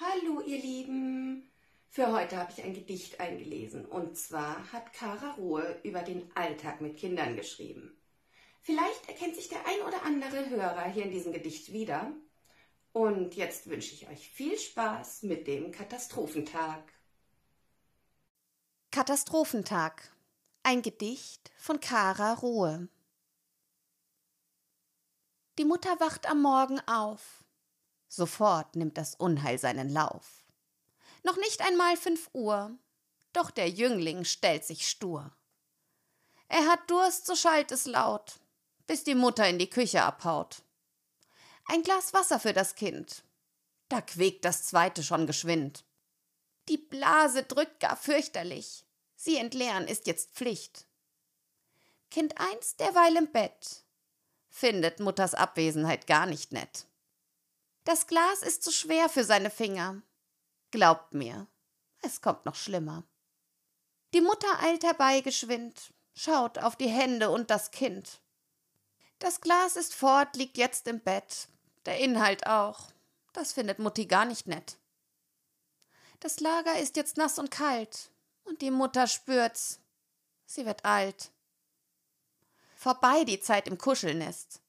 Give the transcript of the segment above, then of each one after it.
Hallo ihr Lieben! Für heute habe ich ein Gedicht eingelesen und zwar hat Kara Ruhe über den Alltag mit Kindern geschrieben. Vielleicht erkennt sich der ein oder andere Hörer hier in diesem Gedicht wieder. Und jetzt wünsche ich euch viel Spaß mit dem Katastrophentag. Katastrophentag. Ein Gedicht von Kara Ruhe. Die Mutter wacht am Morgen auf. Sofort nimmt das Unheil seinen Lauf. Noch nicht einmal fünf Uhr, doch der Jüngling stellt sich stur. Er hat Durst, so schallt es laut, bis die Mutter in die Küche abhaut. Ein Glas Wasser für das Kind. Da quäkt das zweite schon geschwind. Die Blase drückt gar fürchterlich. Sie entleeren ist jetzt Pflicht. Kind eins derweil im Bett, findet Mutters Abwesenheit gar nicht nett. Das Glas ist zu schwer für seine Finger. Glaubt mir, es kommt noch schlimmer. Die Mutter eilt herbei geschwind, schaut auf die Hände und das Kind. Das Glas ist fort, liegt jetzt im Bett, der Inhalt auch. Das findet Mutti gar nicht nett. Das Lager ist jetzt nass und kalt, und die Mutter spürt's. Sie wird alt. Vorbei die Zeit im Kuschelnest,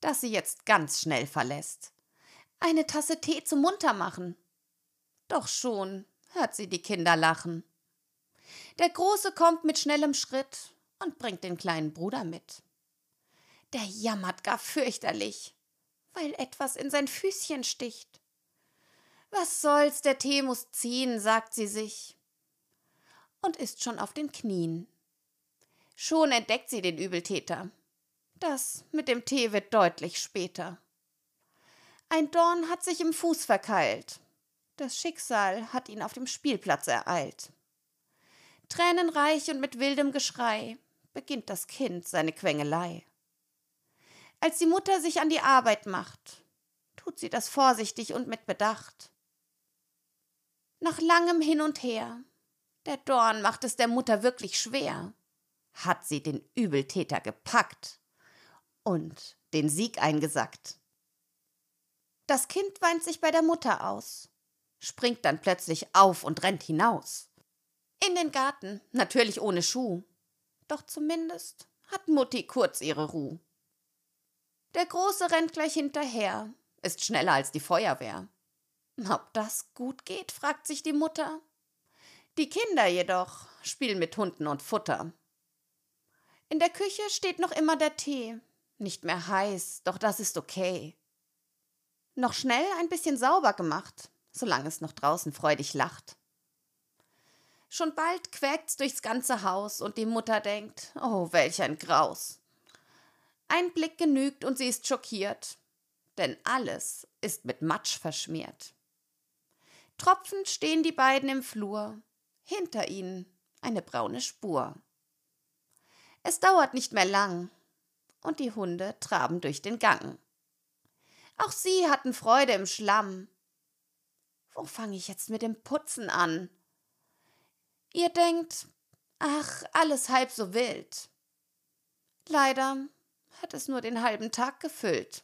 das sie jetzt ganz schnell verlässt eine Tasse Tee zum Muntermachen. Doch schon hört sie die Kinder lachen. Der Große kommt mit schnellem Schritt und bringt den kleinen Bruder mit. Der jammert gar fürchterlich, weil etwas in sein Füßchen sticht. Was soll's, der Tee muss ziehen, sagt sie sich, und ist schon auf den Knien. Schon entdeckt sie den Übeltäter. Das mit dem Tee wird deutlich später. Ein Dorn hat sich im Fuß verkeilt. Das Schicksal hat ihn auf dem Spielplatz ereilt. Tränenreich und mit wildem Geschrei beginnt das Kind seine Quengelei. Als die Mutter sich an die Arbeit macht, tut sie das vorsichtig und mit Bedacht. Nach langem Hin und Her, der Dorn macht es der Mutter wirklich schwer, hat sie den Übeltäter gepackt und den Sieg eingesackt. Das Kind weint sich bei der Mutter aus, springt dann plötzlich auf und rennt hinaus. In den Garten, natürlich ohne Schuh. Doch zumindest hat Mutti kurz ihre Ruh. Der Große rennt gleich hinterher, ist schneller als die Feuerwehr. Ob das gut geht, fragt sich die Mutter. Die Kinder jedoch spielen mit Hunden und Futter. In der Küche steht noch immer der Tee. Nicht mehr heiß, doch das ist okay. Noch schnell ein bisschen sauber gemacht, solange es noch draußen freudig lacht. Schon bald quäkt's durchs ganze Haus und die Mutter denkt, oh, welch ein Graus. Ein Blick genügt und sie ist schockiert, denn alles ist mit Matsch verschmiert. Tropfend stehen die beiden im Flur, hinter ihnen eine braune Spur. Es dauert nicht mehr lang, und die Hunde traben durch den Gang. Auch sie hatten Freude im Schlamm. Wo fange ich jetzt mit dem Putzen an? Ihr denkt, ach, alles halb so wild. Leider hat es nur den halben Tag gefüllt.